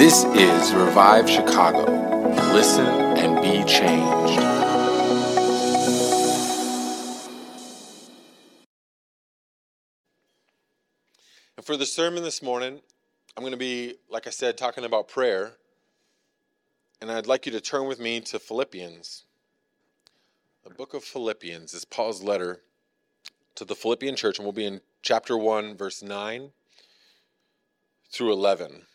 This is Revive Chicago. Listen and be changed. And for the sermon this morning, I'm going to be, like I said, talking about prayer. And I'd like you to turn with me to Philippians. The book of Philippians is Paul's letter to the Philippian church, and we'll be in chapter 1, verse 9 through 11.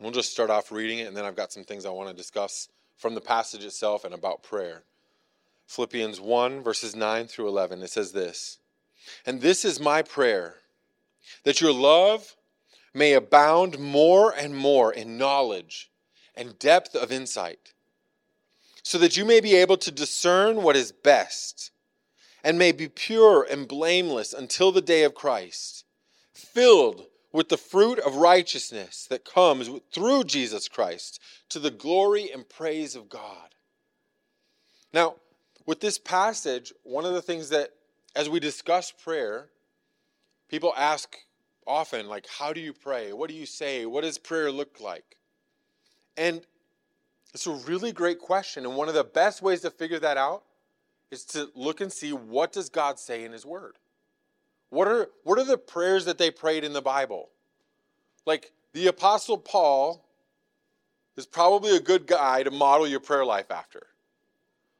We'll just start off reading it, and then I've got some things I want to discuss from the passage itself and about prayer. Philippians 1, verses 9 through 11. It says this And this is my prayer, that your love may abound more and more in knowledge and depth of insight, so that you may be able to discern what is best, and may be pure and blameless until the day of Christ, filled with the fruit of righteousness that comes through Jesus Christ to the glory and praise of God. Now, with this passage, one of the things that, as we discuss prayer, people ask often, like, how do you pray? What do you say? What does prayer look like? And it's a really great question. And one of the best ways to figure that out is to look and see what does God say in His Word. What are, what are the prayers that they prayed in the Bible? Like the Apostle Paul is probably a good guy to model your prayer life after.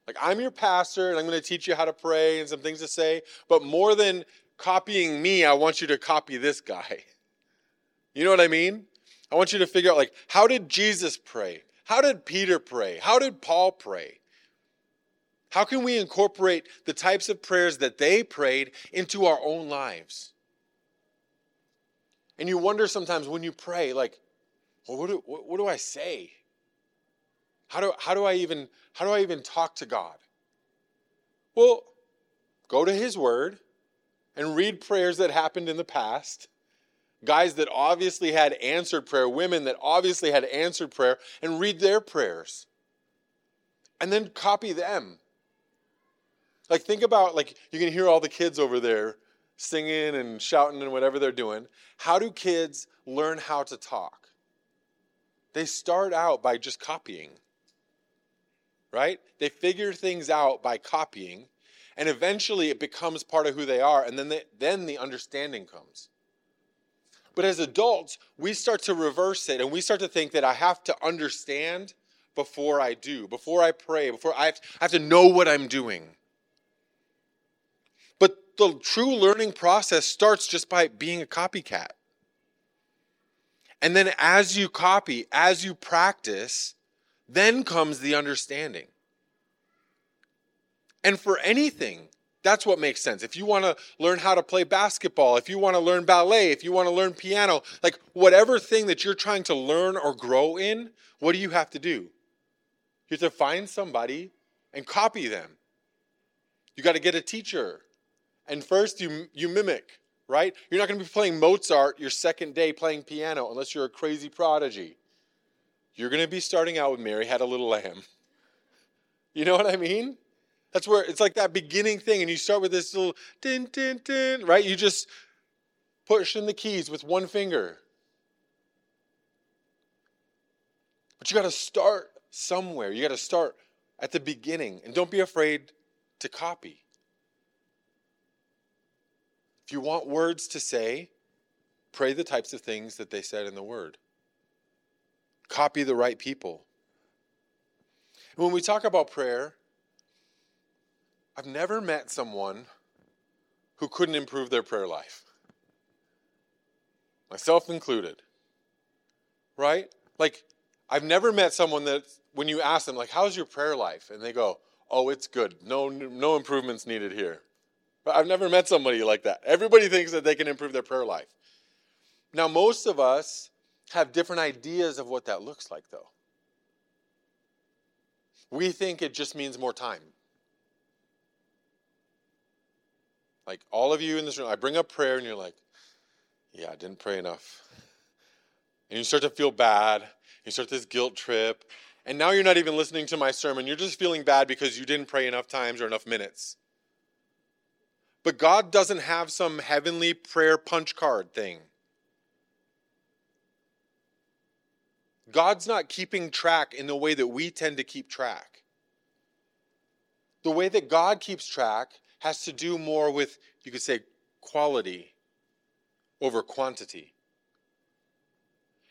Like, I'm your pastor and I'm going to teach you how to pray and some things to say, but more than copying me, I want you to copy this guy. You know what I mean? I want you to figure out, like, how did Jesus pray? How did Peter pray? How did Paul pray? How can we incorporate the types of prayers that they prayed into our own lives? And you wonder sometimes when you pray, like, well, what do, what, what do I say? How do, how do I even how do I even talk to God? Well, go to his word and read prayers that happened in the past. Guys that obviously had answered prayer, women that obviously had answered prayer, and read their prayers. And then copy them. Like, think about, like, you can hear all the kids over there singing and shouting and whatever they're doing. How do kids learn how to talk? They start out by just copying, right? They figure things out by copying, and eventually it becomes part of who they are, and then, they, then the understanding comes. But as adults, we start to reverse it and we start to think that I have to understand before I do, before I pray, before I have, I have to know what I'm doing the true learning process starts just by being a copycat. And then as you copy, as you practice, then comes the understanding. And for anything, that's what makes sense. If you want to learn how to play basketball, if you want to learn ballet, if you want to learn piano, like whatever thing that you're trying to learn or grow in, what do you have to do? You have to find somebody and copy them. You got to get a teacher and first you, you mimic, right? You're not going to be playing Mozart your second day playing piano unless you're a crazy prodigy. You're going to be starting out with Mary Had a Little Lamb. You know what I mean? That's where it's like that beginning thing, and you start with this little din, din, din, right? You just push in the keys with one finger. But you got to start somewhere. You got to start at the beginning, and don't be afraid to copy. If you want words to say, pray the types of things that they said in the word. Copy the right people. When we talk about prayer, I've never met someone who couldn't improve their prayer life, myself included. Right? Like, I've never met someone that, when you ask them, like, how's your prayer life? And they go, oh, it's good. No, no improvements needed here. I've never met somebody like that. Everybody thinks that they can improve their prayer life. Now, most of us have different ideas of what that looks like, though. We think it just means more time. Like all of you in this room, I bring up prayer and you're like, yeah, I didn't pray enough. And you start to feel bad. You start this guilt trip. And now you're not even listening to my sermon. You're just feeling bad because you didn't pray enough times or enough minutes. But God doesn't have some heavenly prayer punch card thing. God's not keeping track in the way that we tend to keep track. The way that God keeps track has to do more with, you could say, quality over quantity.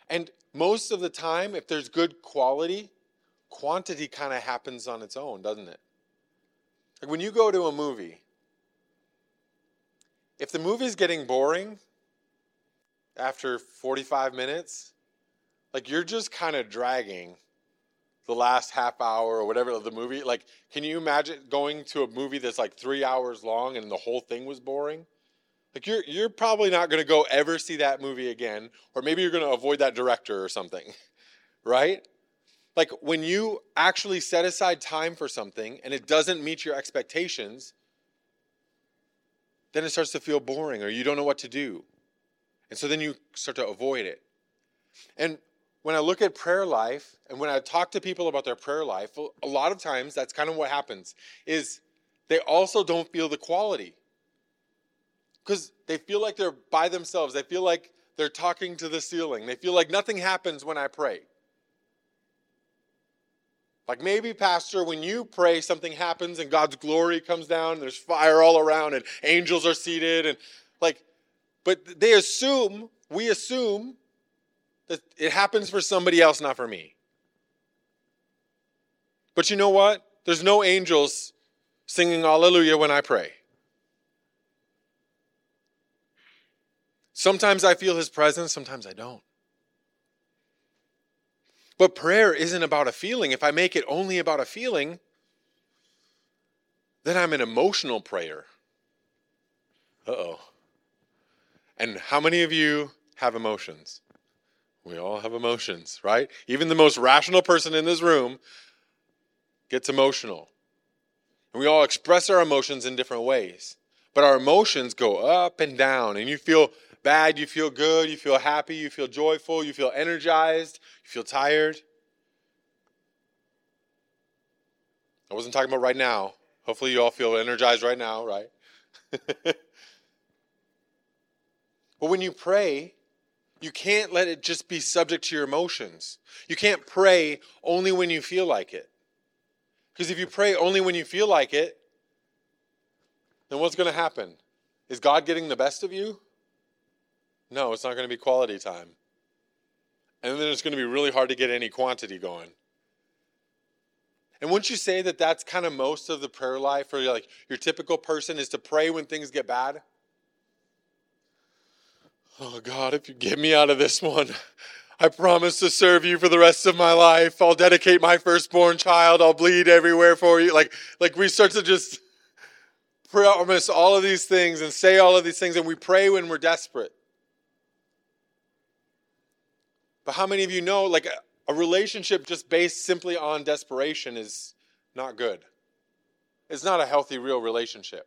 And most of the time, if there's good quality, quantity kind of happens on its own, doesn't it? Like when you go to a movie, if the movie's getting boring after 45 minutes, like you're just kind of dragging the last half hour or whatever of the movie. Like, can you imagine going to a movie that's like three hours long and the whole thing was boring? Like you're you're probably not to go ever see that movie again, or maybe you're to avoid that director or something, right? Like when you actually set aside time for something and it doesn't meet your expectations, then it starts to feel boring or you don't know what to do. And so then you start to avoid it. And when I look at prayer life and when I talk to people about their prayer life, a lot of times that's kind of what happens is they also don't feel the quality. Cuz they feel like they're by themselves. They feel like they're talking to the ceiling. They feel like nothing happens when I pray. Like maybe, Pastor, when you pray, something happens and God's glory comes down, there's fire all around, and angels are seated, and like, but they assume, we assume that it happens for somebody else, not for me. But you know what? There's no angels singing hallelujah when I pray. Sometimes I feel his presence, sometimes I don't. But prayer isn't about a feeling. If I make it only about a feeling, then I'm an emotional prayer. Uh oh. And how many of you have emotions? We all have emotions, right? Even the most rational person in this room gets emotional. And we all express our emotions in different ways. But our emotions go up and down, and you feel bad, you feel good, you feel happy, you feel joyful, you feel energized, you feel tired. I wasn't talking about right now. Hopefully, you all feel energized right now, right? but when you pray, you can't let it just be subject to your emotions. You can't pray only when you feel like it. Because if you pray only when you feel like it, then what's going to happen? Is God getting the best of you? No, it's not going to be quality time. And then it's going to be really hard to get any quantity going. And wouldn't you say that that's kind of most of the prayer life for like your typical person is to pray when things get bad? Oh God, if you get me out of this one, I promise to serve you for the rest of my life. I'll dedicate my firstborn child. I'll bleed everywhere for you. Like, like we start to just promise all of these things and say all of these things, and we pray when we're desperate. But how many of you know, like, a, relationship just based simply on desperation is not good? It's not a healthy, real relationship.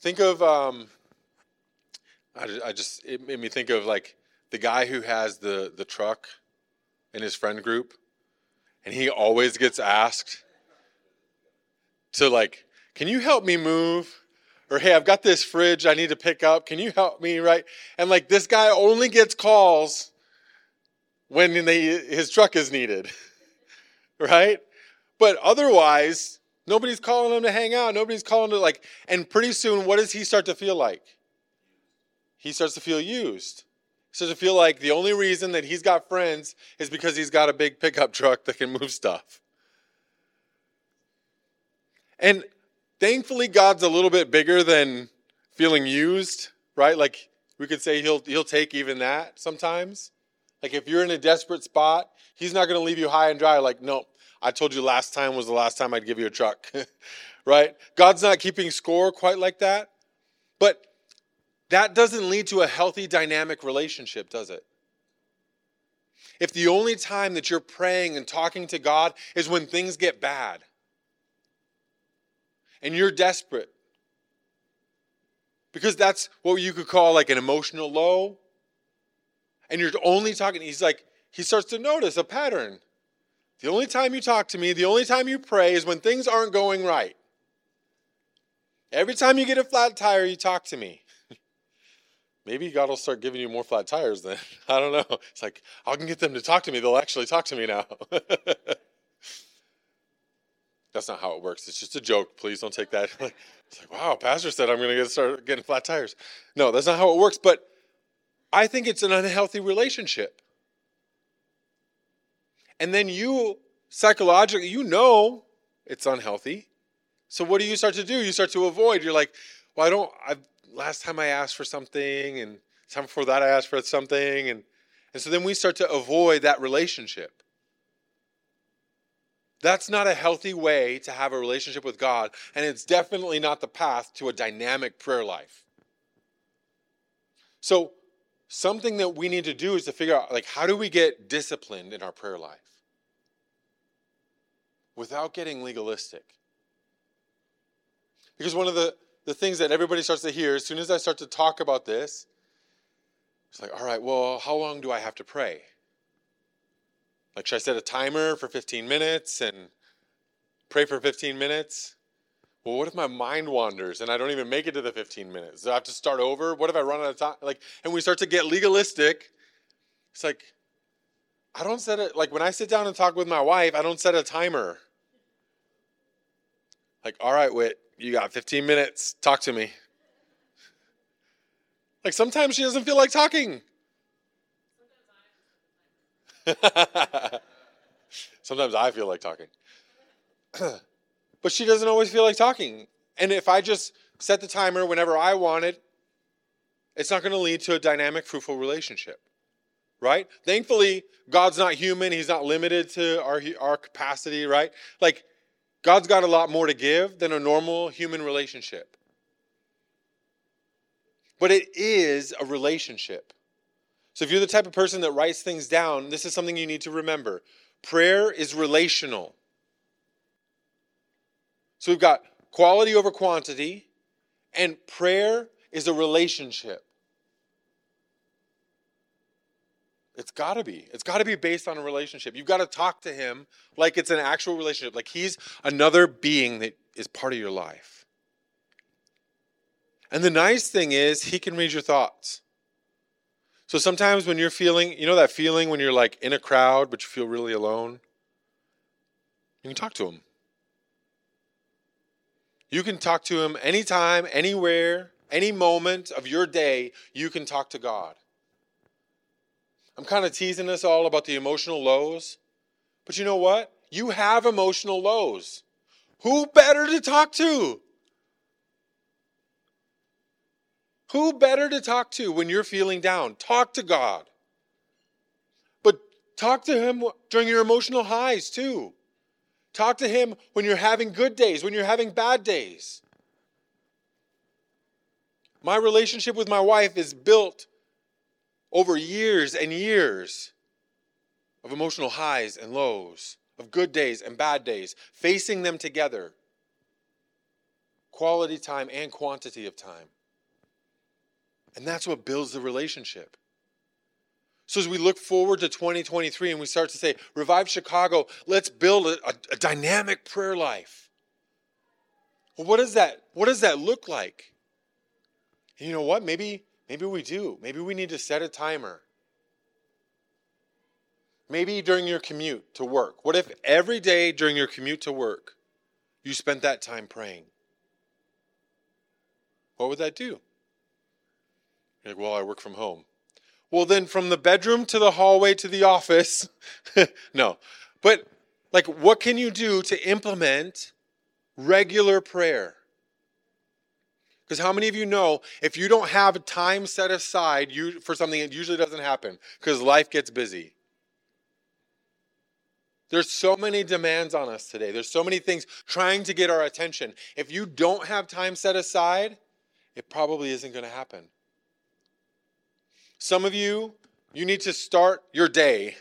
Think of, um, I, I just, it made me think of like the guy who has the, the truck in his friend group, and he always gets asked to, like, can you help me move? Or hey, I've got this fridge I need to pick up. Can you help me? Right? And like this guy only gets calls when they, his truck is needed, right? But otherwise, nobody's calling him to hang out. Nobody's calling to like, and pretty soon, what does he start to feel like? He starts to feel used. He starts to feel like the only reason that he's got friends is because he's got a big pickup truck that can move stuff. And Thankfully, God's a little bit bigger than feeling used, right? Like we could say he'll he'll take even that sometimes. Like if you're in a desperate spot, he's not going to leave you high and dry like, "No, I told you last time was the last time I'd give you a truck." right? God's not keeping score quite like that. But that doesn't lead to a healthy dynamic relationship, does it? If the only time that you're praying and talking to God is when things get bad, and you're desperate. Because that's what you could call like an emotional low. And you're only talking, he's like, he starts to notice a pattern. The only time you talk to me, the only time you pray is when things aren't going right. Every time you get a flat tire, you talk to me. maybe God will start giving you more flat tires then. I don't know. It's like, I can get them to talk to me. They'll actually talk to me now. That's not how it works. It's just a joke. Please don't take that. it's like, wow, pastor said I'm going to get start getting flat tires. No, that's not how it works. But I think it's an unhealthy relationship. And then you psychologically, you know it's unhealthy. So what do you start to do? You start to avoid. You're like, well, I don't. I last time I asked for something, and time before that I asked for something, and and so then we start to avoid that relationship. That's not a healthy way to have a relationship with God, and it's definitely not the path to a dynamic prayer life. So, something that we need to do is to figure out like how do we get disciplined in our prayer life without getting legalistic? Because one of the, the things that everybody starts to hear as soon as I start to talk about this, it's like, all right, well, how long do I have to pray? Like, should I set a timer for 15 minutes and pray for 15 minutes? Well, what if my mind wanders and I don't even make it to the 15 minutes? Do I have to start over? What if I run out of time? Like, and we start to get legalistic. It's like, I don't set it, like when I sit down and talk with my wife, I don't set a timer. Like, all right, Whit, you got 15 minutes. Talk to me. Like sometimes she doesn't feel like talking. Sometimes I feel like talking. but she doesn't always feel like talking. And if I just set the timer whenever I want it, it's not going to lead to a dynamic, fruitful relationship. Right? Thankfully, God's not human. He's not limited to our, our capacity, right? Like, God's got a lot more to give than a normal human relationship. But it is a relationship. So if you're the type of person that writes things down, this is something you need to remember. Prayer is relational. So we've got quality over quantity, and prayer is a relationship. It's got to be. It's got to be based on a relationship. You've got to talk to him like it's an actual relationship, like he's another being that is part of your life. And the nice thing is, he can read your thoughts. So sometimes when you're feeling, you know that feeling when you're like in a crowd but you feel really alone? You can talk to him. You can talk to him anytime, anywhere, any moment of your day, you can talk to God. I'm kind of teasing us all about the emotional lows. But you know what? You have emotional lows. Who better to talk to? Who better to talk to when you're feeling down? Talk to God. But talk to Him during your emotional highs too. Talk to Him when you're having good days, when you're having bad days. My relationship with my wife is built over years and years of emotional highs and lows, of good days and bad days, facing them together. Quality time and quantity of time. And that's what builds the relationship. So as we look forward to 2023 and we start to say, Revive Chicago, let's build a, a, a dynamic prayer life. Well, what does that what does that look like? And you know what? Maybe maybe we do. Maybe we need to set a timer. Maybe during your commute to work. What if every day during your commute to work you spent that time praying? What would that do? You're like, well, I work from home. Well, then from the bedroom to the hallway to the office, no. But like, what can you do to implement regular prayer? Because how many of you know if you don't have time set aside you, for something, it usually doesn't happen because life gets busy. There's so many demands on us today. There's so many things trying to get our attention. If you don't have time set aside, it probably isn't going to happen. Some of you, you need to start your day.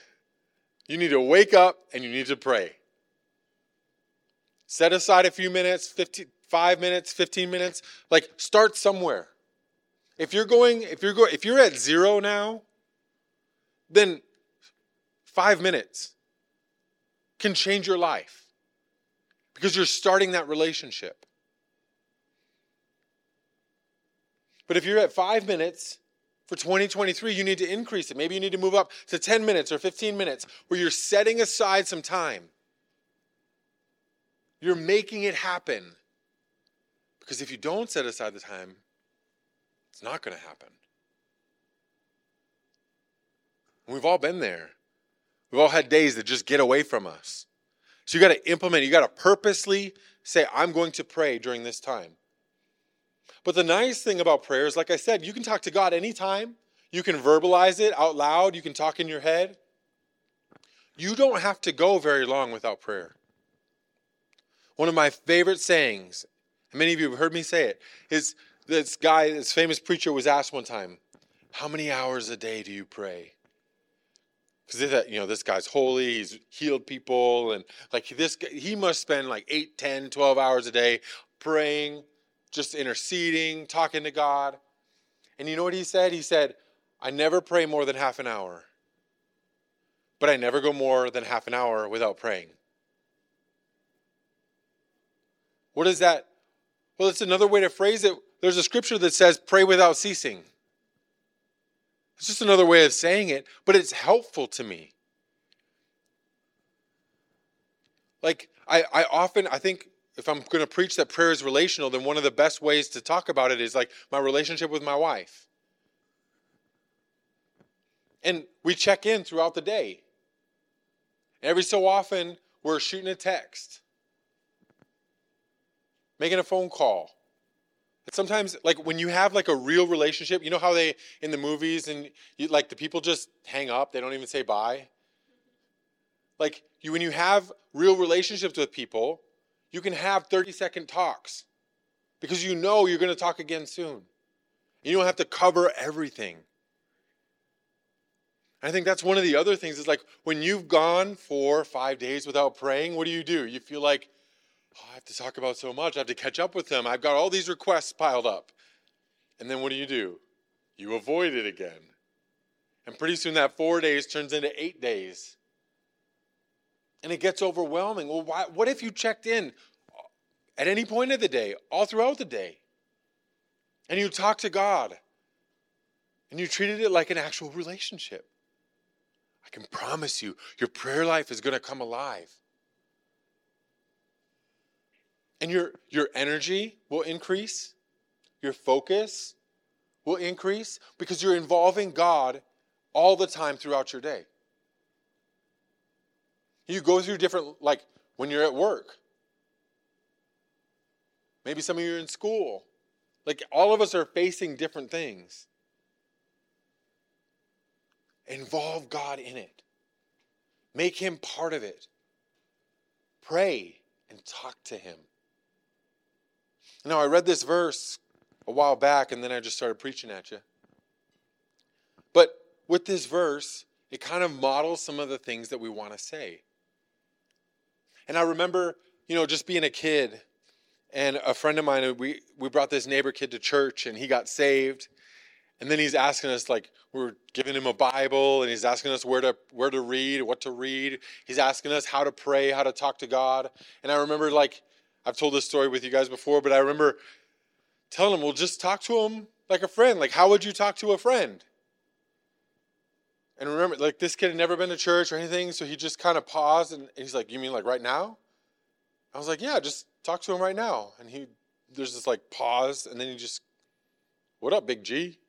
You need to wake up and you need to pray. Set aside a few minutes, 15, five minutes, 15 minutes. Like start somewhere. If you're going, if you're going, if you're at zero now, then five minutes can change your life because you're starting that relationship. But if you're at five minutes for 2023, you need to increase it. Maybe you need to move up to 10 minutes or 15 minutes where you're setting aside some time. You're making it happen. Because if you don't set aside the time, it's not going to happen. We've all been there. We've all had days that just get away from us. So you got to implement, you got to purposely say, I'm going to pray during this time. But the nice thing about prayer is, like I said, you can talk to God anytime. You can verbalize it out loud. You can talk in your head. You don't have to go very long without prayer. One of my favorite sayings, and many of you have heard me say it, is this guy, this famous preacher, was asked one time, How many hours a day do you pray? Because you know this guy's holy, he's healed people, and like this, he must spend like 8, 10, 12 hours a day praying just interceding, talking to God. And you know what he said? He said, I never pray more than half an hour, but I never go more than half an hour without praying. What is that? Well, it's another way to phrase it. There's a scripture that says, pray without ceasing. It's just another way of saying it, but it's helpful to me. Like, I, I often, I think if I'm going to preach that prayer is relational, then one of the best ways to talk about it is like my relationship with my wife. And we check in throughout the day. Every so often, we're shooting a text, making a phone call. But sometimes, like when you have like a real relationship, you know how they in the movies and you, like the people just hang up, they don't even say bye. Like you, when you have real relationships with people, you can have 30 second talks because you know you're going to talk again soon. You don't have to cover everything. I think that's one of the other things is like when you've gone four, five days without praying, what do you do? You feel like, oh, I have to talk about so much. I have to catch up with them. I've got all these requests piled up. And then what do you do? You avoid it again. And pretty soon that four days turns into eight days and it gets overwhelming. Well, why, what if you checked in at any point of the day, all throughout the day, and you talked to God and you treated it like an actual relationship? I can promise you, your prayer life is going to come alive. And your, your energy will increase, your focus will increase because you're involving God all the time throughout your day. You go through different, like when you're at work. Maybe some of you are in school. Like all of us are facing different things. Involve God in it, make Him part of it. Pray and talk to Him. Now, I read this verse a while back and then I just started preaching at you. But with this verse, it kind of models some of the things that we want to say. And I remember, you know, just being a kid and a friend of mine, we, we brought this neighbor kid to church and he got saved. And then he's asking us, like, we're giving him a Bible and he's asking us where to, where to read, what to read. He's asking us how to pray, how to talk to God. And I remember, like, I've told this story with you guys before, but I remember telling him, well, just talk to him like a friend. Like, how would you talk to a friend? And remember, like this kid had never been to church or anything, so he just kind of paused and he's like, "You mean like right now?" I was like, "Yeah, just talk to him right now." And he, there's this like pause, and then he just, "What up, Big G?"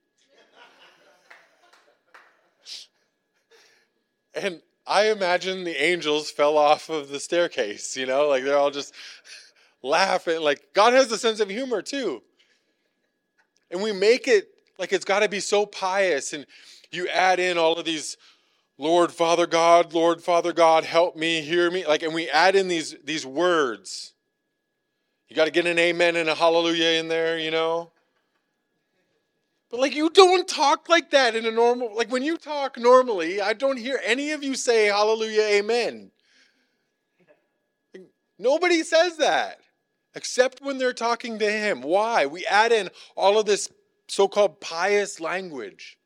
and I imagine the angels fell off of the staircase, you know, like they're all just laughing. Like God has a sense of humor too. And we make it like it's got to be so pious and you add in all of these Lord Father God, Lord Father God, help me, hear me. Like, and we add in these, these words. You got to get an amen and a hallelujah in there, you know? But like, you don't talk like that in a normal, like when you talk normally, I don't hear any of you say hallelujah, amen. Nobody says that except when they're talking to him. Why? We add in all of this so called pious language.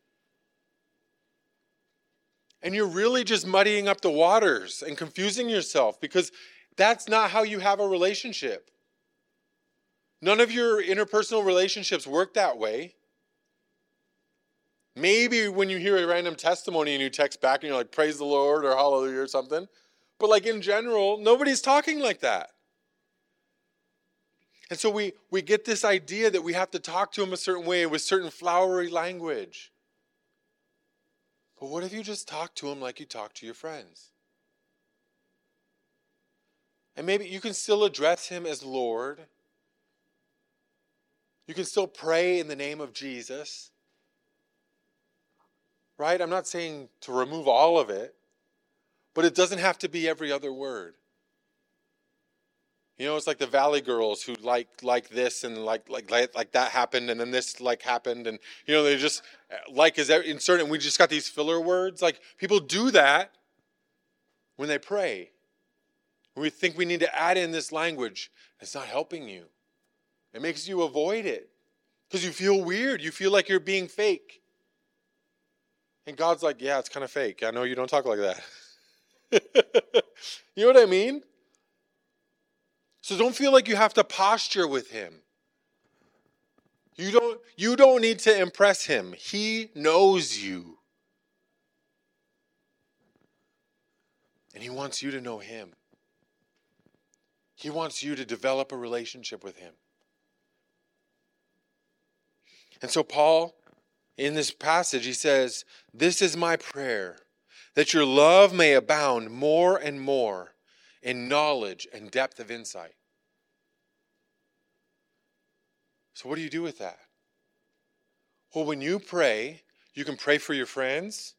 And you're really just muddying up the waters and confusing yourself because that's not how you have a relationship. None of your interpersonal relationships work that way. Maybe when you hear a random testimony and you text back and you're like, praise the Lord or hallelujah or something. But like in general, nobody's talking like that. And so we, we get this idea that we have to talk to him a certain way with certain flowery language. But what if you just talk to him like you talk to your friends? And maybe you can still address him as Lord. You can still pray in the name of Jesus. Right? I'm not saying to remove all of it, but it doesn't have to be every other word. You know, it's like the Valley Girls who like like this and like like like that happened and then this like happened and you know they just eh, like is inserted and we just got these filler words. Like people do that when they pray. We think we need to add in this language. It's not helping you. It makes you avoid it because you feel weird. You feel like you're being fake. And God's like, yeah, it's kind of fake. I know you don't talk like that. you know what I mean? So don't feel like you have to posture with him. You don't, you don't need to impress him. He knows you. And he wants you to know him. He wants you to develop a relationship with him. And so, Paul, in this passage, he says, This is my prayer, that your love may abound more and more in knowledge and depth of insight. So, what do you do with that? Well, when you pray, you can pray for your friends,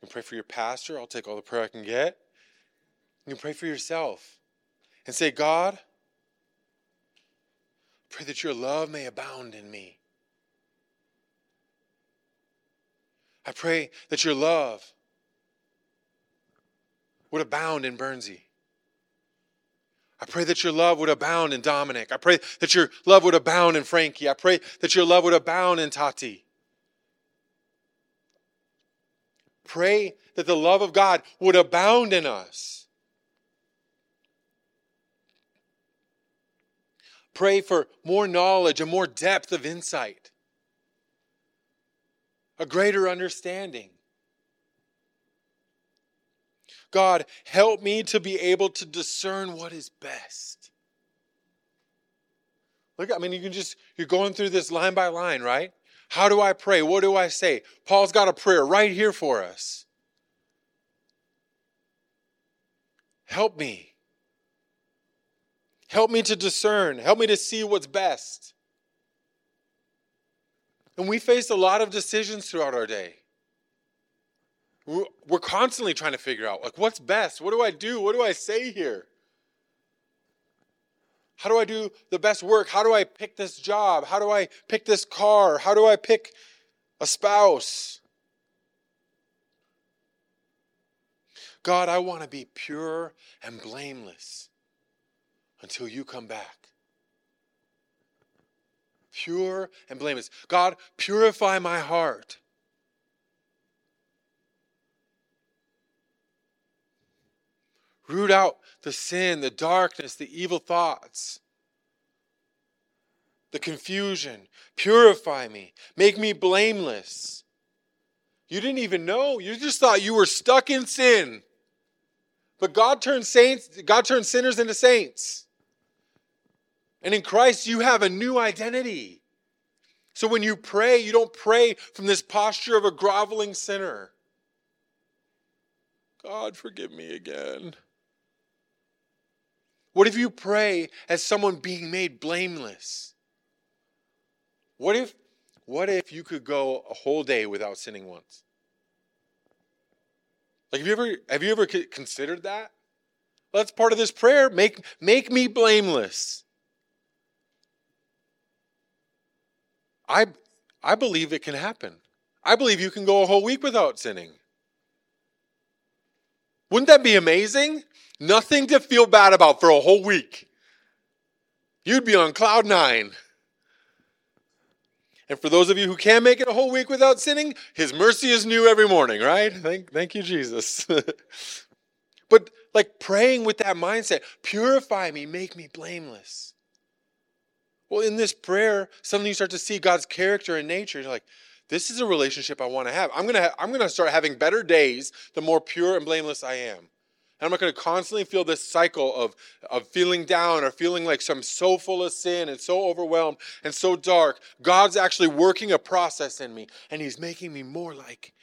you can pray for your pastor. I'll take all the prayer I can get. You can pray for yourself and say, God, pray that your love may abound in me. I pray that your love would abound in Bernsey. I pray that your love would abound in Dominic. I pray that your love would abound in Frankie. I pray that your love would abound in Tati. Pray that the love of God would abound in us. Pray for more knowledge and more depth of insight a greater understanding. God, help me to be able to discern what is best. Look, I mean, you can just, you're going through this line by line, right? How do I pray? What do I say? Paul's got a prayer right here for us. Help me. Help me to discern. Help me to see what's best. And we face a lot of decisions throughout our day. We're constantly trying to figure out, like, what's best? What do I do? What do I say here? How do I do the best work? How do I pick this job? How do I pick this car? How do I pick a spouse? God, I want to be pure and blameless until you come back pure and blameless. God, purify my heart. Root out the sin, the darkness, the evil thoughts, the confusion. Purify me. Make me blameless. You didn't even know. You just thought you were stuck in sin. But God turned saints, God turned sinners into saints. And in Christ, you have a new identity. So when you pray, you don't pray from this posture of a groveling sinner. God, forgive me again. What if you pray as someone being made blameless? What if what if you could go a whole day without sinning once? Like have you ever have you ever considered that? Well, that's part of this prayer. Make make me blameless. I, I believe it can happen. I believe you can go a whole week without sinning. Wouldn't that be amazing? Nothing to feel bad about for a whole week. You'd be on cloud nine. And for those of you who can make it a whole week without sinning, his mercy is new every morning, right? Thank, thank you, Jesus. but like praying with that mindset, purify me, make me blameless. Well, in this prayer, suddenly you start to see God's character and nature. You're like, this is a relationship I want to have. I'm going to ha- I'm going to start having better days the more pure and blameless I am. And I'm not going to constantly feel this cycle of, of feeling down or feeling like I'm so full of sin and so overwhelmed and so dark. God's actually working a process in me, and He's making me more like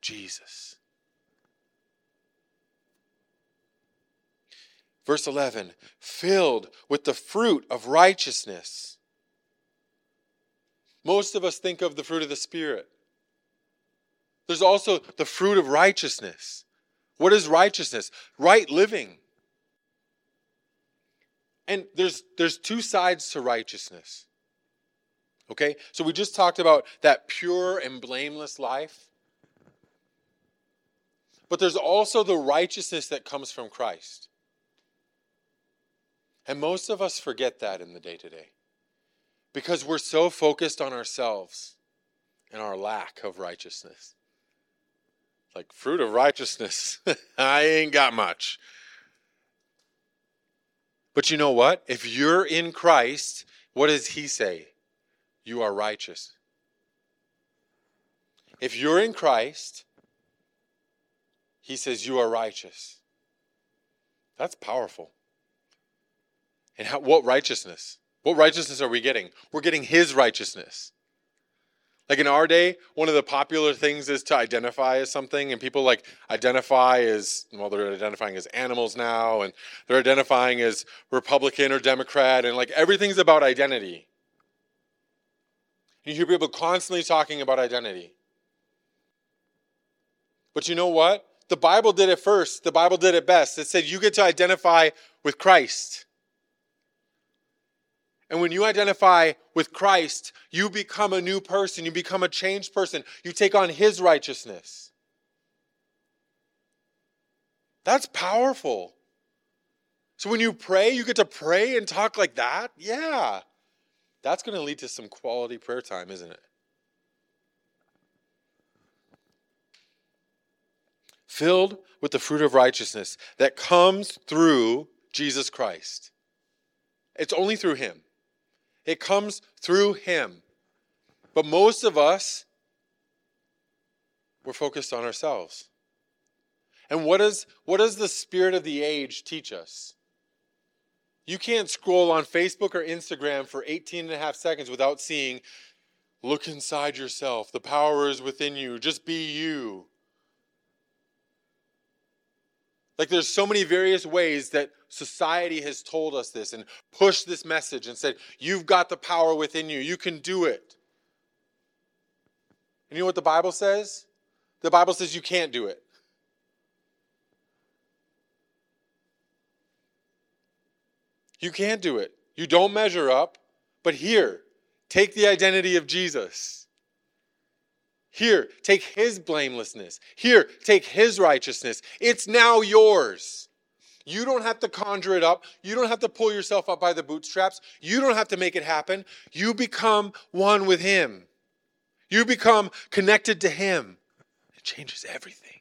Jesus. Verse 11 filled with the fruit of righteousness. Most of us think of the fruit of the Spirit. There's also the fruit of righteousness. What is righteousness? Right living. And there's there's two sides to righteousness. Okay? So we just talked about that pure and blameless life. But there's also the righteousness that comes from Christ. And most of us forget that in the day to day because we're so focused on ourselves and our lack of righteousness. Like fruit of righteousness, I ain't got much. But you know what? If you're in Christ, what does he say? You are righteous. If you're in Christ, he says you are righteous. That's powerful. And how, what righteousness? What righteousness are we getting? We're getting His righteousness. Like in our day, one of the popular things is to identify as something, and people like identify as, well, they're identifying as animals now, and they're identifying as Republican or Democrat, and like everything's about identity. You hear people constantly talking about identity. But you know what? The Bible did it first. The Bible did it best. It said you get to identify with Christ. And when you identify with Christ, you become a new person. You become a changed person. You take on His righteousness. That's powerful. So when you pray, you get to pray and talk like that? Yeah. That's going to lead to some quality prayer time, isn't it? Filled with the fruit of righteousness that comes through Jesus Christ. It's only through Him. It comes through Him. But most of us, we're focused on ourselves. And what, is, what does the spirit of the age teach us? You can't scroll on Facebook or Instagram for 18 and a half seconds without seeing, look inside yourself. The power is within you. Just be you. Like there's so many various ways that society has told us this and pushed this message and said, you've got the power within you. You can do it. And you know what the Bible says? The Bible says you can't do it. You can't do it. You don't measure up. But here, take the identity of Jesus. Here, take his blamelessness. Here, take his righteousness. It's now yours. You don't have to conjure it up. You don't have to pull yourself up by the bootstraps. You don't have to make it happen. You become one with him. You become connected to him. It changes everything.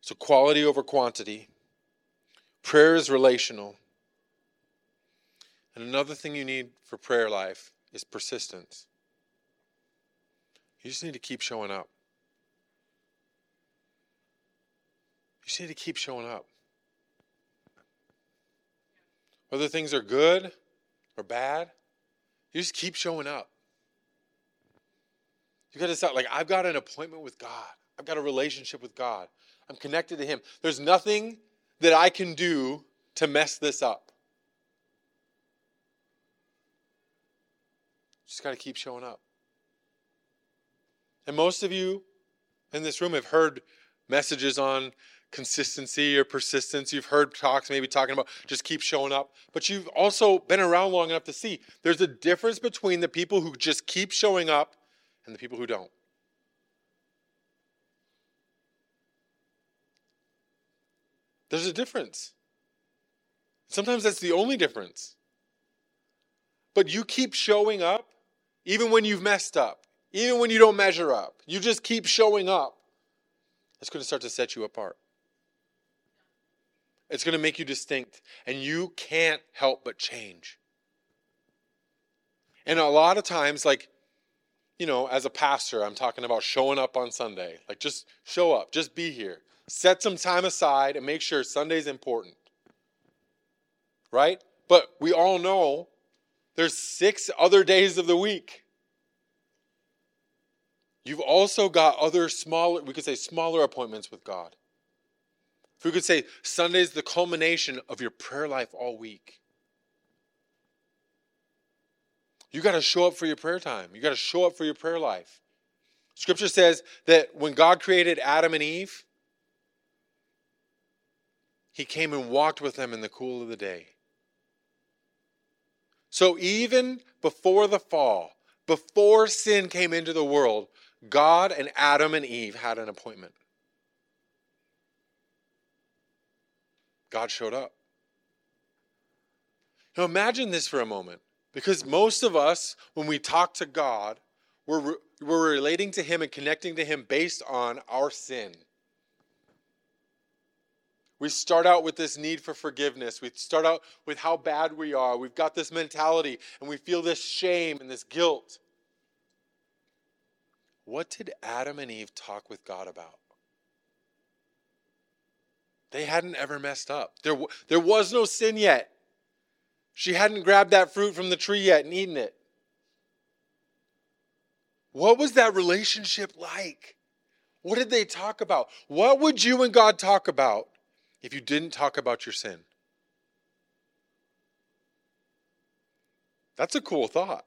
So, quality over quantity. Prayer is relational. And another thing you need for prayer life is persistence. You just need to keep showing up. You just need to keep showing up. Whether things are good or bad, you just keep showing up. You got to start like I've got an appointment with God. I've got a relationship with God. I'm connected to Him. There's nothing that I can do to mess this up. Just got to keep showing up. And most of you in this room have heard messages on consistency or persistence. You've heard talks maybe talking about just keep showing up. But you've also been around long enough to see there's a difference between the people who just keep showing up and the people who don't. There's a difference. Sometimes that's the only difference. But you keep showing up even when you've messed up, even when you don't measure up, you just keep showing up, it's going to start to set you apart. It's going to make you distinct, and you can't help but change. And a lot of times, like, you know, as a pastor, I'm talking about showing up on Sunday. Like, just show up, just be here. Set some time aside and make sure Sunday's important. Right? But we all know there's six other days of the week. You've also got other smaller, we could say smaller appointments with God. If we could say Sunday is the culmination of your prayer life all week. You got to show up for your prayer time. You got to show up for your prayer life. Scripture says that when God created Adam and Eve, he came and walked with them in the cool of the day. So even before the fall, before sin came into the world, God and Adam and Eve had an appointment. God showed up. Now imagine this for a moment, because most of us, when we talk to God, we're, we're relating to Him and connecting to Him based on our sin. We start out with this need for forgiveness. We start out with how bad we are. We've got this mentality and we feel this shame and this guilt. What did Adam and Eve talk with God about? They hadn't ever messed up. There, there was no sin yet. She hadn't grabbed that fruit from the tree yet and eaten it. What was that relationship like? What did they talk about? What would you and God talk about if you didn't talk about your sin? That's a cool thought.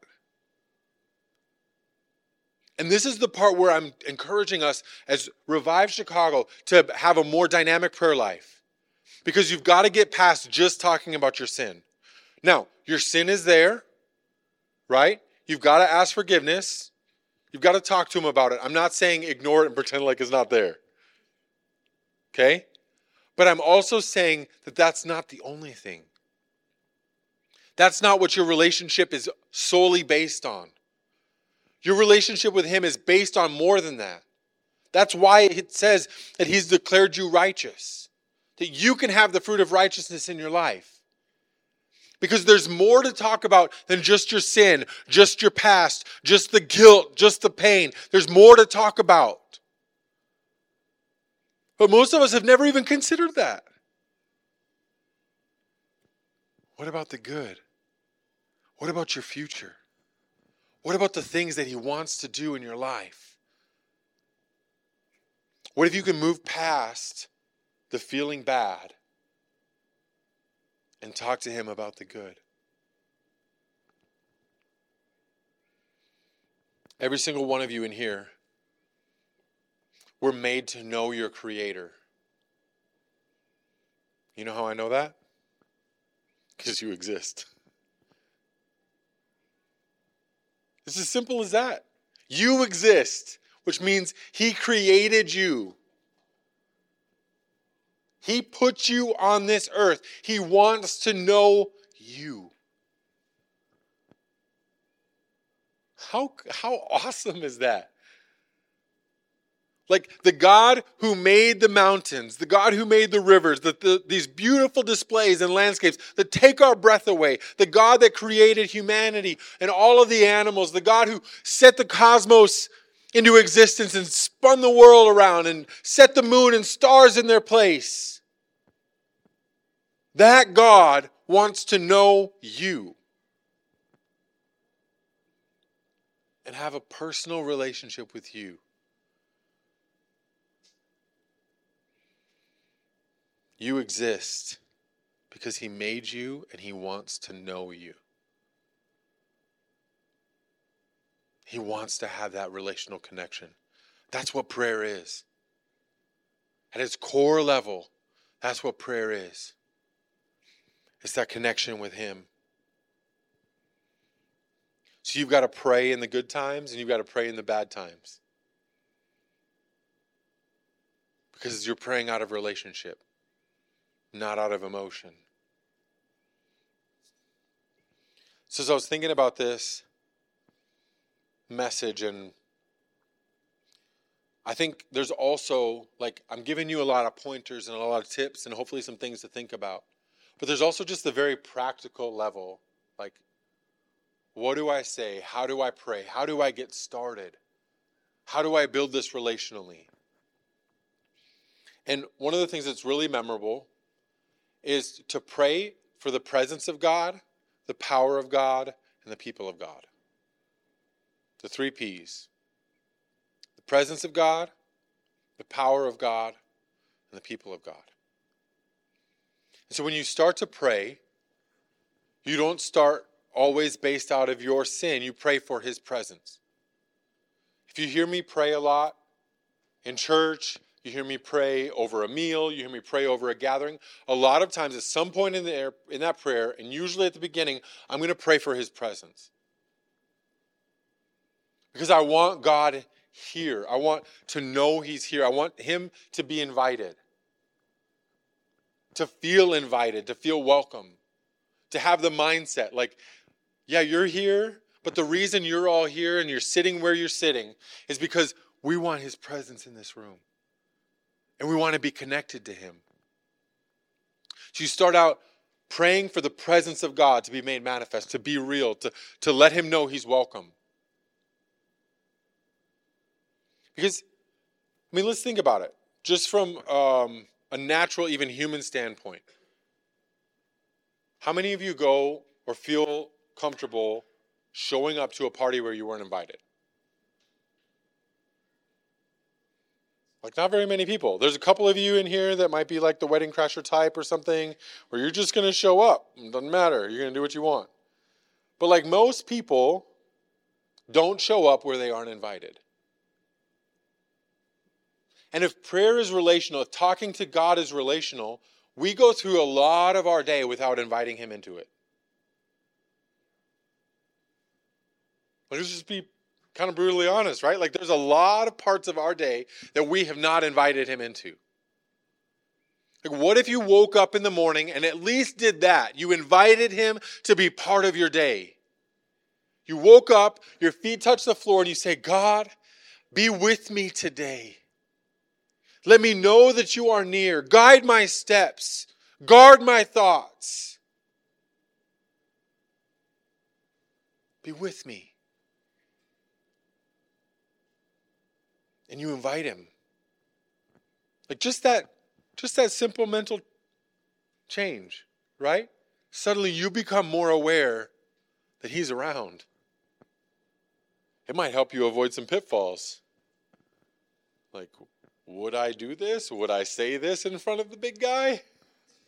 And this is the part where I'm encouraging us as Revive Chicago to have a more dynamic prayer life. Because you've got to get past just talking about your sin. Now, your sin is there, right? You've got to ask forgiveness. You've got to talk to him about it. I'm not saying ignore it and pretend like it's not there. Okay? But I'm also saying that that's not the only thing. That's not what your relationship is solely based on. Your relationship with Him is based on more than that. That's why it says that He's declared you righteous, that you can have the fruit of righteousness in your life. Because there's more to talk about than just your sin, just your past, just the guilt, just the pain. There's more to talk about. But most of us have never even considered that. What about the good? What about your future? What about the things that He wants to do in your life? What if you can move past the feeling bad and talk to Him about the good? Every single one of you in here, we're made to know your Creator. You know how I know that? Because you exist. It's as simple as that. You exist, which means He created you. He put you on this earth. He wants to know you. How, how awesome is that? Like the God who made the mountains, the God who made the rivers, the, the, these beautiful displays and landscapes that take our breath away, the God that created humanity and all of the animals, the God who set the cosmos into existence and spun the world around and set the moon and stars in their place. That God wants to know you and have a personal relationship with you. You exist because He made you and He wants to know you. He wants to have that relational connection. That's what prayer is. At its core level, that's what prayer is. It's that connection with Him. So you've got to pray in the good times and you've got to pray in the bad times. Because you're praying out of relationship not out of emotion. So, as I was thinking about this message, and I think there's also, like, I'm giving you a lot of pointers and a lot of tips and hopefully some things to think about. But there's also just the very practical level. Like, what do I say? How do I pray? How do I get started? How do I build this relationally? And one of the things that's really memorable is to pray for the presence of God, the power of God, and the people of God. The three P's the presence of God, the power of God, and the people of God. And so when you start to pray, you don't start always based out of your sin. You pray for his presence. If you hear me pray a lot in church, you hear me pray over a meal, you hear me pray over a gathering, a lot of times at some point in, the, air, in that prayer, and usually at the beginning, I'm going to pray for his presence. Because I want God here. I want to know he's here. I want him to be invited, to feel invited, to feel welcome, to have the mindset like, yeah, you're here, but the reason you're all here and you're sitting where you're sitting is because we want his presence in this room. And we want to be connected to him. So you start out praying for the presence of God to be made manifest, to be real, to, to let him know he's welcome. Because, I mean, let's think about it. Just from um, a natural, even human standpoint. How many of you go or feel comfortable showing up to a party where you weren't invited? Like, not very many people. There's a couple of you in here that might be like the wedding crasher type or something, where you're just going to show up. It doesn't matter. You're going to do what you want. But, like, most people don't show up where they aren't invited. And if prayer is relational, if talking to God is relational, we go through a lot of our day without inviting Him into it. Let's just be kind of brutally honest, right? Like there's a lot of parts of our day that we have not invited him into. Like, what if you woke up in the morning and at least did that? You invited him to be part of your day. You woke up, your feet touch the floor, and you say, God, be with me today. Let me know that you are near. Guide my steps, guard my thoughts. Be with me. And you invite him. Like just that just that simple mental change, right? Suddenly you become more aware that he's around. It might help you avoid some pitfalls. Like, would I do this? Would I say this in front of the big guy?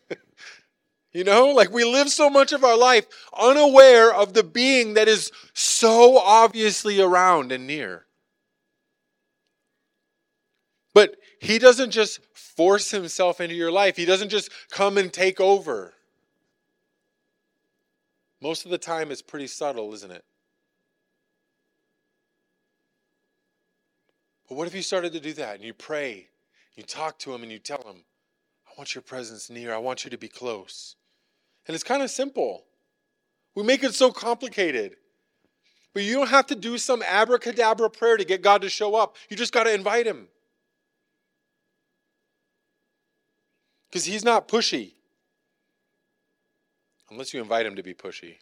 you know, like we live so much of our life unaware of the being that is so obviously around and near. But he doesn't just force himself into your life, he doesn't just come and take over. Most of the time, it's pretty subtle, isn't it? But what if you started to do that and you pray, you talk to him, and you tell him, I want your presence near, I want you to be close. And it's kind of simple. We make it so complicated. But you don't have to do some abracadabra prayer to get God to show up. You just got to invite him. Because he's not pushy. Unless you invite him to be pushy.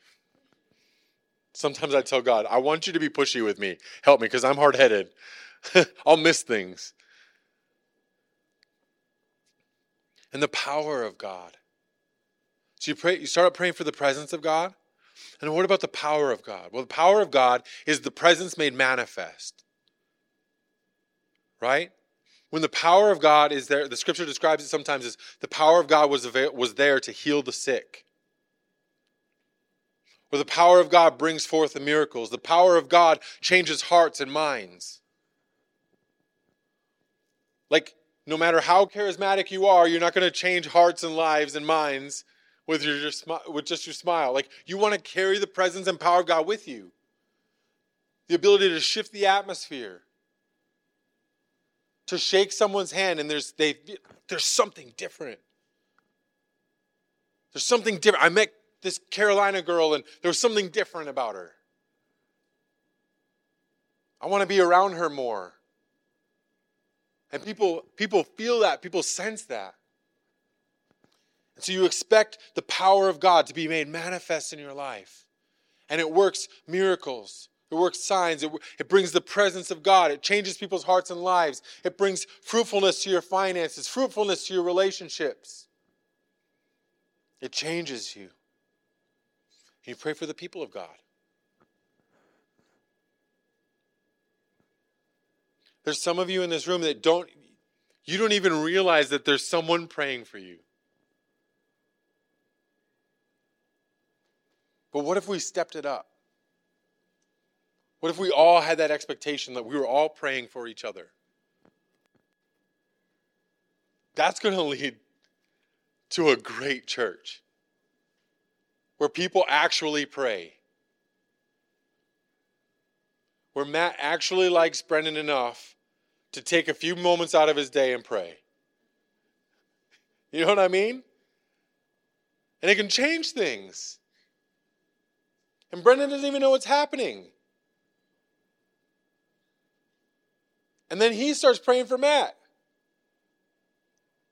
Sometimes I tell God, I want you to be pushy with me. Help me because I'm hard headed. I'll miss things. And the power of God. So you pray, you start praying for the presence of God. And what about the power of God? Well, the power of God is the presence made manifest. Right? When the power of God is there, the scripture describes it sometimes as the power of God was, was there to heal the sick. Or the power of God brings forth the miracles. The power of God changes hearts and minds. Like, no matter how charismatic you are, you're not going to change hearts and lives and minds with, your, just, with just your smile. Like, you want to carry the presence and power of God with you. The ability to shift the atmosphere to shake someone's hand and there's they there's something different. There's something different. I met this Carolina girl and there was something different about her. I want to be around her more. And people, people feel that, people sense that. And so you expect the power of God to be made manifest in your life. And it works miracles. It works signs. It, it brings the presence of God. It changes people's hearts and lives. It brings fruitfulness to your finances, fruitfulness to your relationships. It changes you. And you pray for the people of God. There's some of you in this room that don't, you don't even realize that there's someone praying for you. But what if we stepped it up? What if we all had that expectation that we were all praying for each other? That's going to lead to a great church where people actually pray. Where Matt actually likes Brendan enough to take a few moments out of his day and pray. You know what I mean? And it can change things. And Brendan doesn't even know what's happening. And then he starts praying for Matt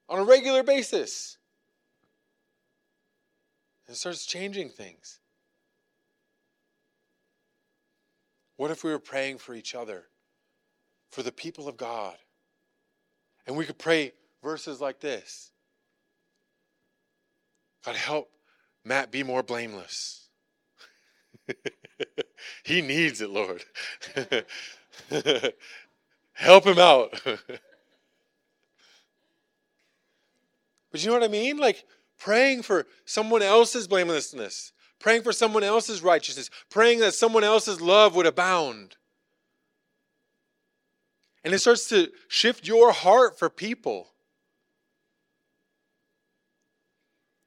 on a regular basis. And starts changing things. What if we were praying for each other, for the people of God? And we could pray verses like this God, help Matt be more blameless. he needs it, Lord. help him out. but you know what I mean? Like, praying for someone else's blamelessness, praying for someone else's righteousness, praying that someone else's love would abound. And it starts to shift your heart for people.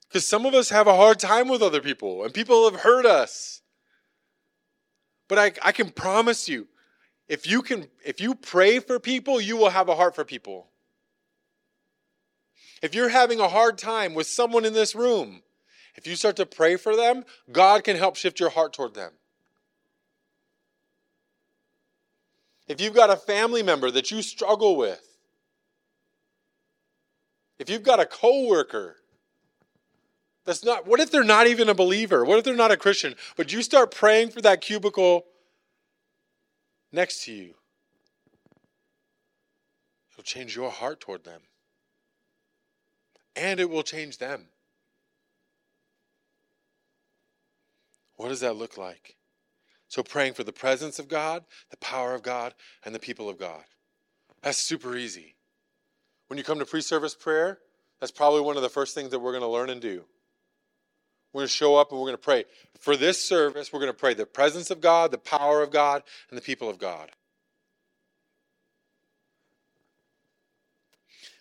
Because some of us have a hard time with other people, and people have hurt us. But I, I can promise you, if you can if you pray for people, you will have a heart for people. If you're having a hard time with someone in this room, if you start to pray for them, God can help shift your heart toward them. If you've got a family member that you struggle with, if you've got a coworker that's not what if they're not even a believer? What if they're not a Christian? But you start praying for that cubicle next to you. It'll change your heart toward them and it will change them. What does that look like? So, praying for the presence of God, the power of God, and the people of God. That's super easy. When you come to pre service prayer, that's probably one of the first things that we're going to learn and do. We're going to show up and we're going to pray. For this service, we're going to pray the presence of God, the power of God, and the people of God.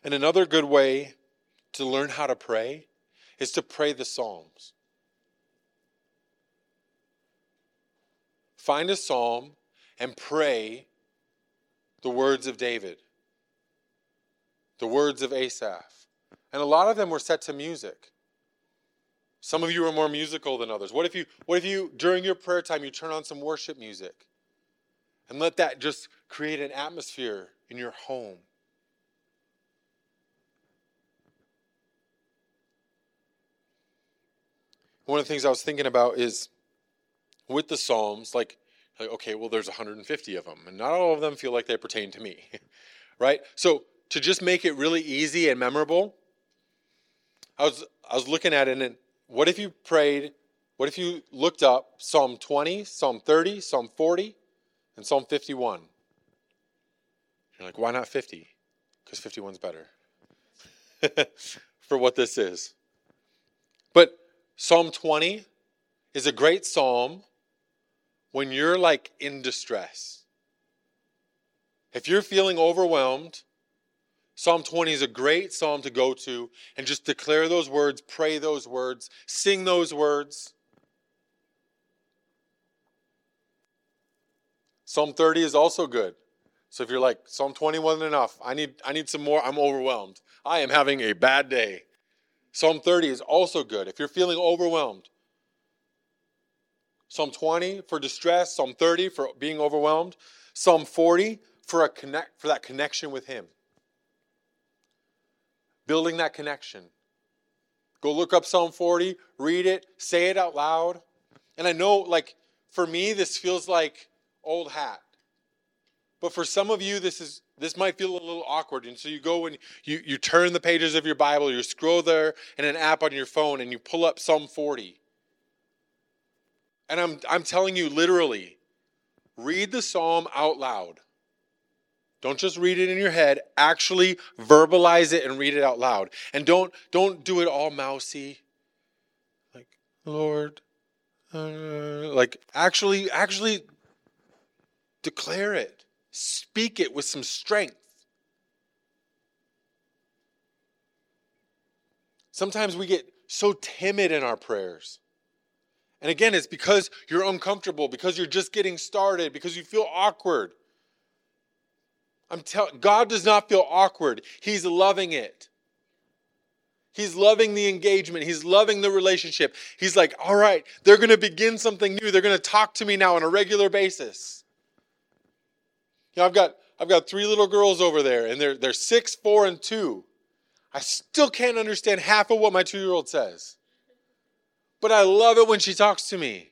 And another good way to learn how to pray is to pray the Psalms. Find a psalm and pray the words of David, the words of Asaph. And a lot of them were set to music. Some of you are more musical than others. What if you what if you during your prayer time you turn on some worship music and let that just create an atmosphere in your home? one of the things I was thinking about is with the Psalms, like, like, okay, well, there's 150 of them, and not all of them feel like they pertain to me, right? So to just make it really easy and memorable, I was I was looking at it, and what if you prayed? What if you looked up Psalm 20, Psalm 30, Psalm 40, and Psalm 51? You're like, why not 50? Because 51's better for what this is. But Psalm 20 is a great psalm when you're like in distress. If you're feeling overwhelmed, Psalm 20 is a great psalm to go to and just declare those words, pray those words, sing those words. Psalm 30 is also good. So if you're like Psalm 20 wasn't enough, I need I need some more. I'm overwhelmed. I am having a bad day. Psalm 30 is also good if you're feeling overwhelmed. Psalm 20 for distress, Psalm 30 for being overwhelmed, Psalm 40 for a connect for that connection with him. Building that connection. Go look up Psalm 40, read it, say it out loud. And I know, like, for me, this feels like old hat. But for some of you, this is this might feel a little awkward. And so you go and you, you turn the pages of your Bible, you scroll there in an app on your phone, and you pull up Psalm 40. And I'm I'm telling you literally, read the psalm out loud. Don't just read it in your head, actually verbalize it and read it out loud. And don't don't do it all mousy. Like, Lord, uh, like actually actually declare it. Speak it with some strength. Sometimes we get so timid in our prayers. And again, it's because you're uncomfortable, because you're just getting started, because you feel awkward. I'm telling God does not feel awkward. He's loving it. He's loving the engagement. He's loving the relationship. He's like, all right, they're going to begin something new. They're going to talk to me now on a regular basis. You know, I've got I've got three little girls over there, and they're they're six, four, and two. I still can't understand half of what my two-year-old says. But I love it when she talks to me.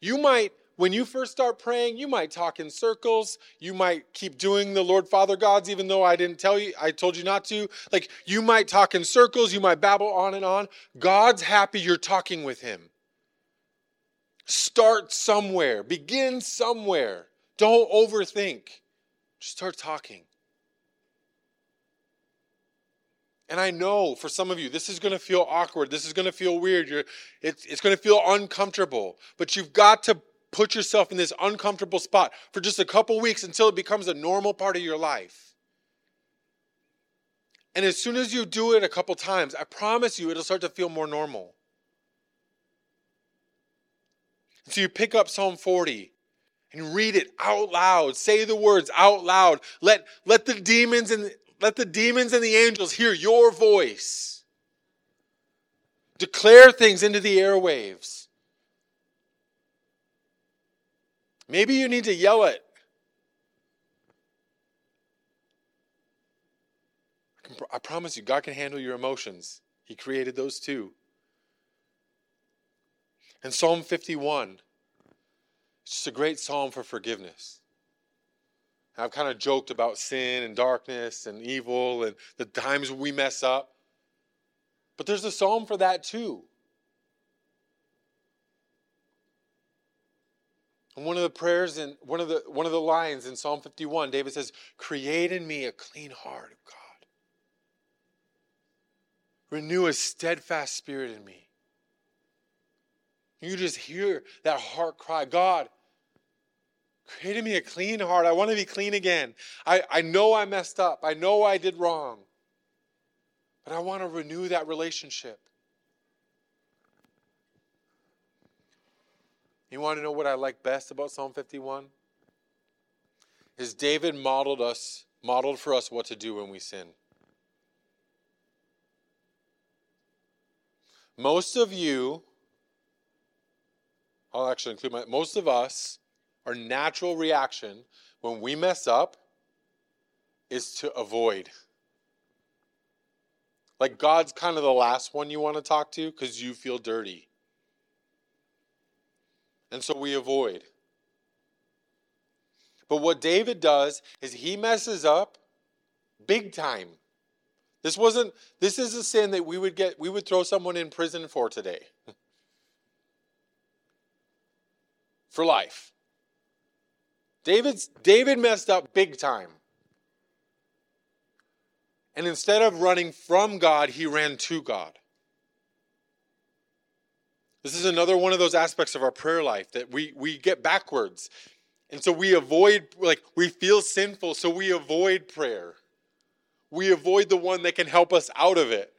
You might when you first start praying, you might talk in circles. You might keep doing the Lord Father Gods, even though I didn't tell you, I told you not to. Like, you might talk in circles, you might babble on and on. God's happy you're talking with Him. Start somewhere, begin somewhere. Don't overthink. Just start talking. And I know for some of you, this is going to feel awkward. This is going to feel weird. You're, it's, it's going to feel uncomfortable. But you've got to put yourself in this uncomfortable spot for just a couple weeks until it becomes a normal part of your life. And as soon as you do it a couple times, I promise you it'll start to feel more normal. So you pick up Psalm 40 and read it out loud. Say the words out loud. Let, let the demons and let the demons and the angels hear your voice. Declare things into the airwaves. Maybe you need to yell it. I promise you, God can handle your emotions. He created those too. And Psalm 51, it's just a great psalm for forgiveness. I've kind of joked about sin and darkness and evil and the times we mess up. But there's a psalm for that too. And one of the prayers and one of the one of the lines in Psalm 51, David says, "Create in me a clean heart, of God. Renew a steadfast spirit in me." You just hear that heart cry, God, create in me a clean heart. I want to be clean again. I, I know I messed up. I know I did wrong. But I want to renew that relationship. You want to know what I like best about Psalm 51? Is David modeled us, modeled for us what to do when we sin. Most of you, I'll actually include my, most of us, our natural reaction when we mess up is to avoid. Like God's kind of the last one you want to talk to because you feel dirty. And so we avoid. But what David does is he messes up big time. This wasn't this is a sin that we would get we would throw someone in prison for today. for life. David's David messed up big time. And instead of running from God, he ran to God. This is another one of those aspects of our prayer life that we, we get backwards. And so we avoid, like, we feel sinful, so we avoid prayer. We avoid the one that can help us out of it.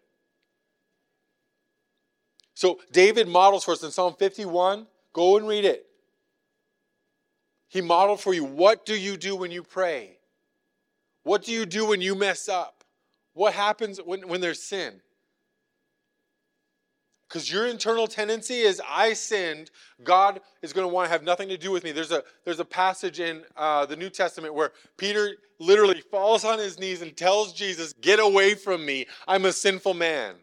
So David models for us in Psalm 51. Go and read it. He modeled for you what do you do when you pray? What do you do when you mess up? What happens when, when there's sin? Because your internal tendency is, I sinned. God is going to want to have nothing to do with me. There's a, there's a passage in uh, the New Testament where Peter literally falls on his knees and tells Jesus, Get away from me. I'm a sinful man.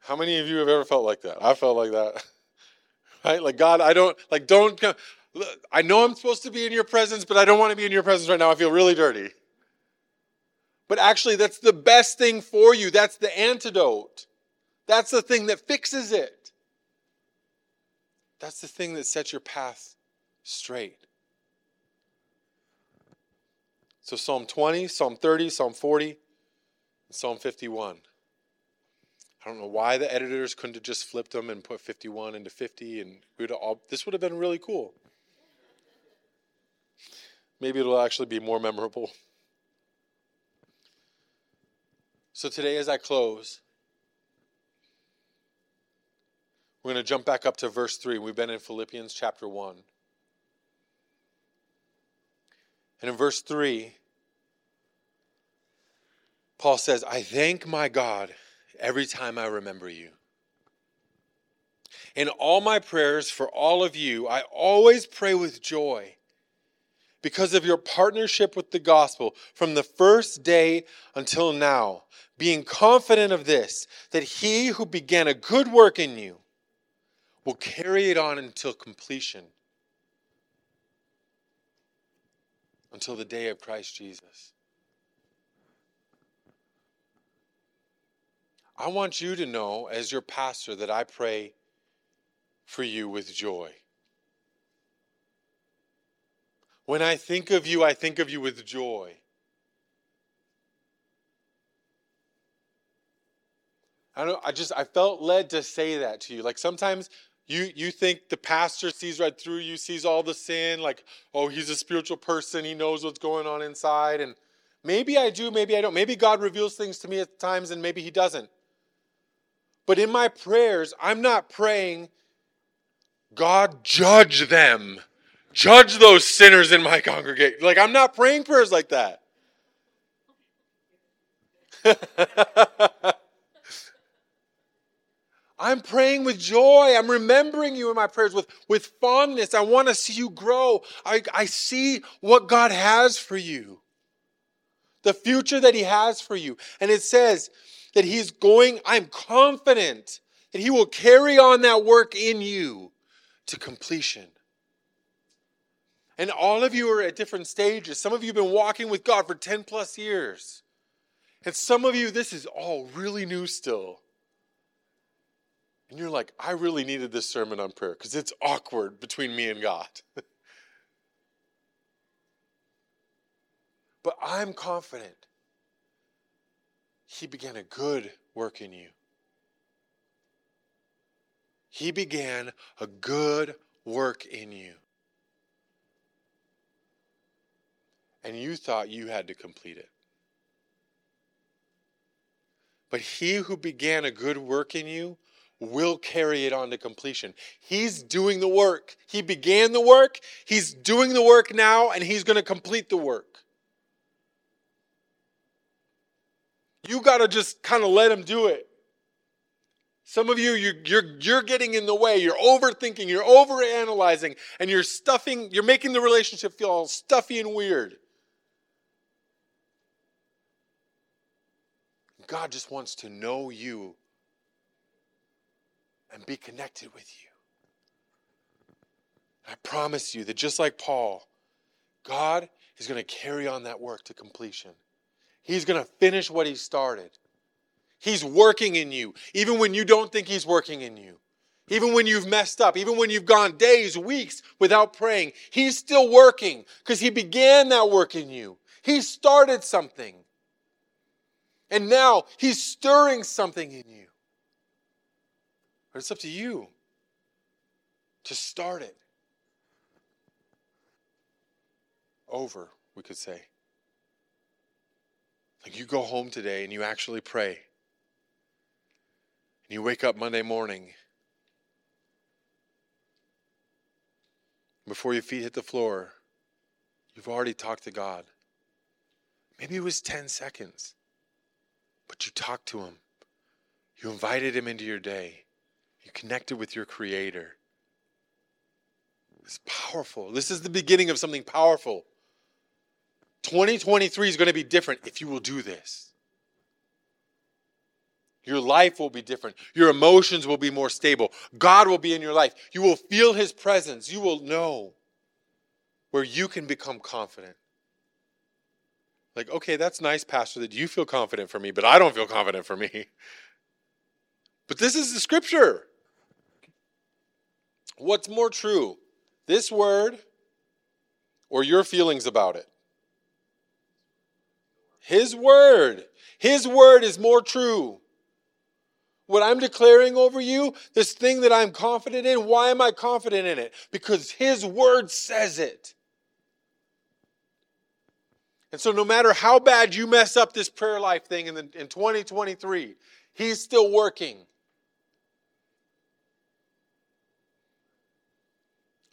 How many of you have ever felt like that? I felt like that. right? Like, God, I don't, like, don't come. I know I'm supposed to be in your presence, but I don't want to be in your presence right now. I feel really dirty. But actually, that's the best thing for you. That's the antidote. That's the thing that fixes it. That's the thing that sets your path straight. So, Psalm 20, Psalm 30, Psalm 40, and Psalm 51. I don't know why the editors couldn't have just flipped them and put 51 into 50, and we'd all, this would have been really cool. Maybe it'll actually be more memorable. So, today, as I close, We're going to jump back up to verse 3. We've been in Philippians chapter 1. And in verse 3, Paul says, I thank my God every time I remember you. In all my prayers for all of you, I always pray with joy because of your partnership with the gospel from the first day until now, being confident of this, that he who began a good work in you will carry it on until completion, until the day of Christ Jesus. I want you to know, as your pastor, that I pray for you with joy. When I think of you, I think of you with joy. I don't I just I felt led to say that to you. Like sometimes you, you think the pastor sees right through you, sees all the sin, like, oh, he's a spiritual person, he knows what's going on inside. And maybe I do, maybe I don't. Maybe God reveals things to me at times and maybe he doesn't. But in my prayers, I'm not praying, God, judge them. Judge those sinners in my congregation. Like, I'm not praying prayers like that. I'm praying with joy. I'm remembering you in my prayers with, with fondness. I want to see you grow. I, I see what God has for you, the future that He has for you. And it says that He's going, I'm confident that He will carry on that work in you to completion. And all of you are at different stages. Some of you have been walking with God for 10 plus years. And some of you, this is all really new still. And you're like, I really needed this sermon on prayer because it's awkward between me and God. but I'm confident He began a good work in you. He began a good work in you. And you thought you had to complete it. But he who began a good work in you will carry it on to completion. He's doing the work. He began the work, he's doing the work now, and he's going to complete the work. You got to just kind of let him do it. Some of you, you're, you're, you're getting in the way. You're overthinking. You're overanalyzing. And you're stuffing, you're making the relationship feel all stuffy and weird. God just wants to know you and be connected with you. I promise you that just like Paul, God is going to carry on that work to completion. He's going to finish what he started. He's working in you, even when you don't think he's working in you. Even when you've messed up, even when you've gone days, weeks without praying, he's still working because he began that work in you. He started something. And now he's stirring something in you. But it's up to you to start it. Over, we could say. Like you go home today and you actually pray. And you wake up Monday morning. Before your feet hit the floor, you've already talked to God. Maybe it was 10 seconds, but you talked to Him You invited him into your day. You connected with your creator. It's powerful. This is the beginning of something powerful. 2023 is going to be different if you will do this. Your life will be different. Your emotions will be more stable. God will be in your life. You will feel His presence. You will know where you can become confident. Like, okay, that's nice, Pastor, that you feel confident for me, but I don't feel confident for me. But this is the scripture. What's more true, this word or your feelings about it? His word. His word is more true. What I'm declaring over you, this thing that I'm confident in, why am I confident in it? Because His word says it. And so, no matter how bad you mess up this prayer life thing in, the, in 2023, He's still working.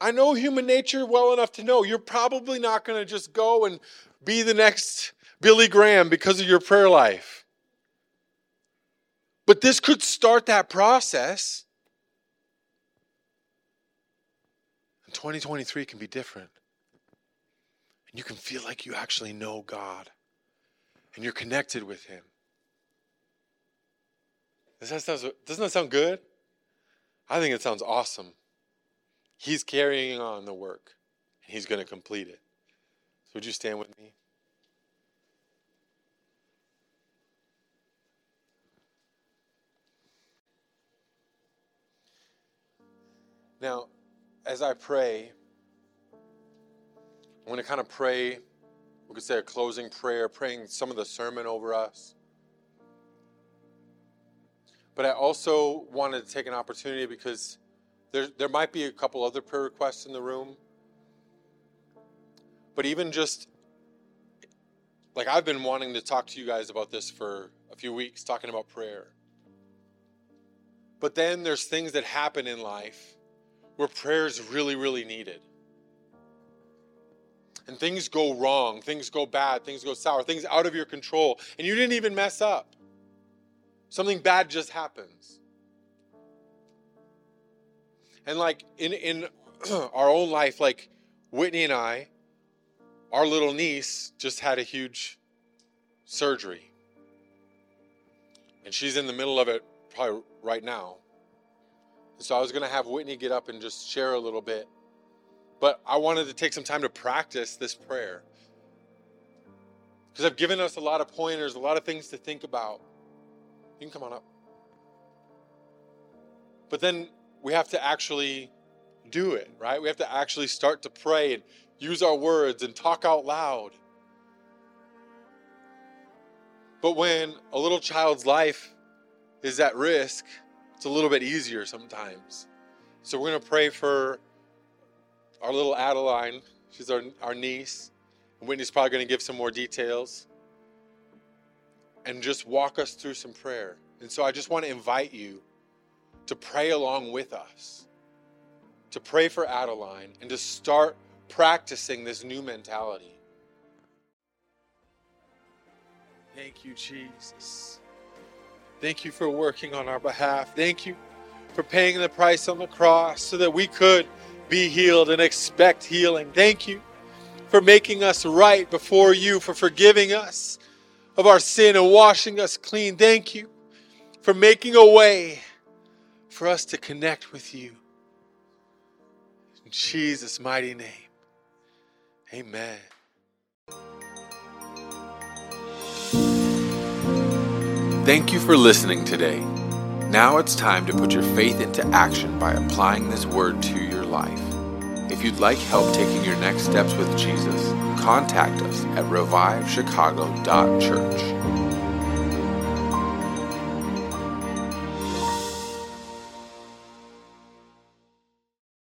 I know human nature well enough to know you're probably not going to just go and be the next Billy Graham because of your prayer life. But this could start that process. And 2023 can be different. And you can feel like you actually know God and you're connected with Him. Does that sound, doesn't that sound good? I think it sounds awesome. He's carrying on the work, and He's going to complete it. So, would you stand with me? Now, as I pray, I want to kind of pray, we could say a closing prayer, praying some of the sermon over us. But I also wanted to take an opportunity because there, there might be a couple other prayer requests in the room. But even just like I've been wanting to talk to you guys about this for a few weeks, talking about prayer. But then there's things that happen in life where prayer is really, really needed. And things go wrong, things go bad, things go sour, things out of your control, and you didn't even mess up. Something bad just happens. And like in in our own life, like Whitney and I, our little niece just had a huge surgery. And she's in the middle of it probably right now. And so I was going to have Whitney get up and just share a little bit. But I wanted to take some time to practice this prayer. Because I've given us a lot of pointers, a lot of things to think about. You can come on up. But then we have to actually do it, right? We have to actually start to pray and use our words and talk out loud. But when a little child's life is at risk, it's a little bit easier sometimes. So we're going to pray for our little Adeline. She's our, our niece. And Whitney's probably going to give some more details and just walk us through some prayer. And so I just want to invite you to pray along with us, to pray for Adeline, and to start practicing this new mentality. Thank you, Jesus. Thank you for working on our behalf. Thank you for paying the price on the cross so that we could be healed and expect healing. Thank you for making us right before you, for forgiving us of our sin and washing us clean. Thank you for making a way for us to connect with you. In Jesus' mighty name, amen. Thank you for listening today. Now it's time to put your faith into action by applying this word to your life. If you'd like help taking your next steps with Jesus, contact us at revivechicago.church.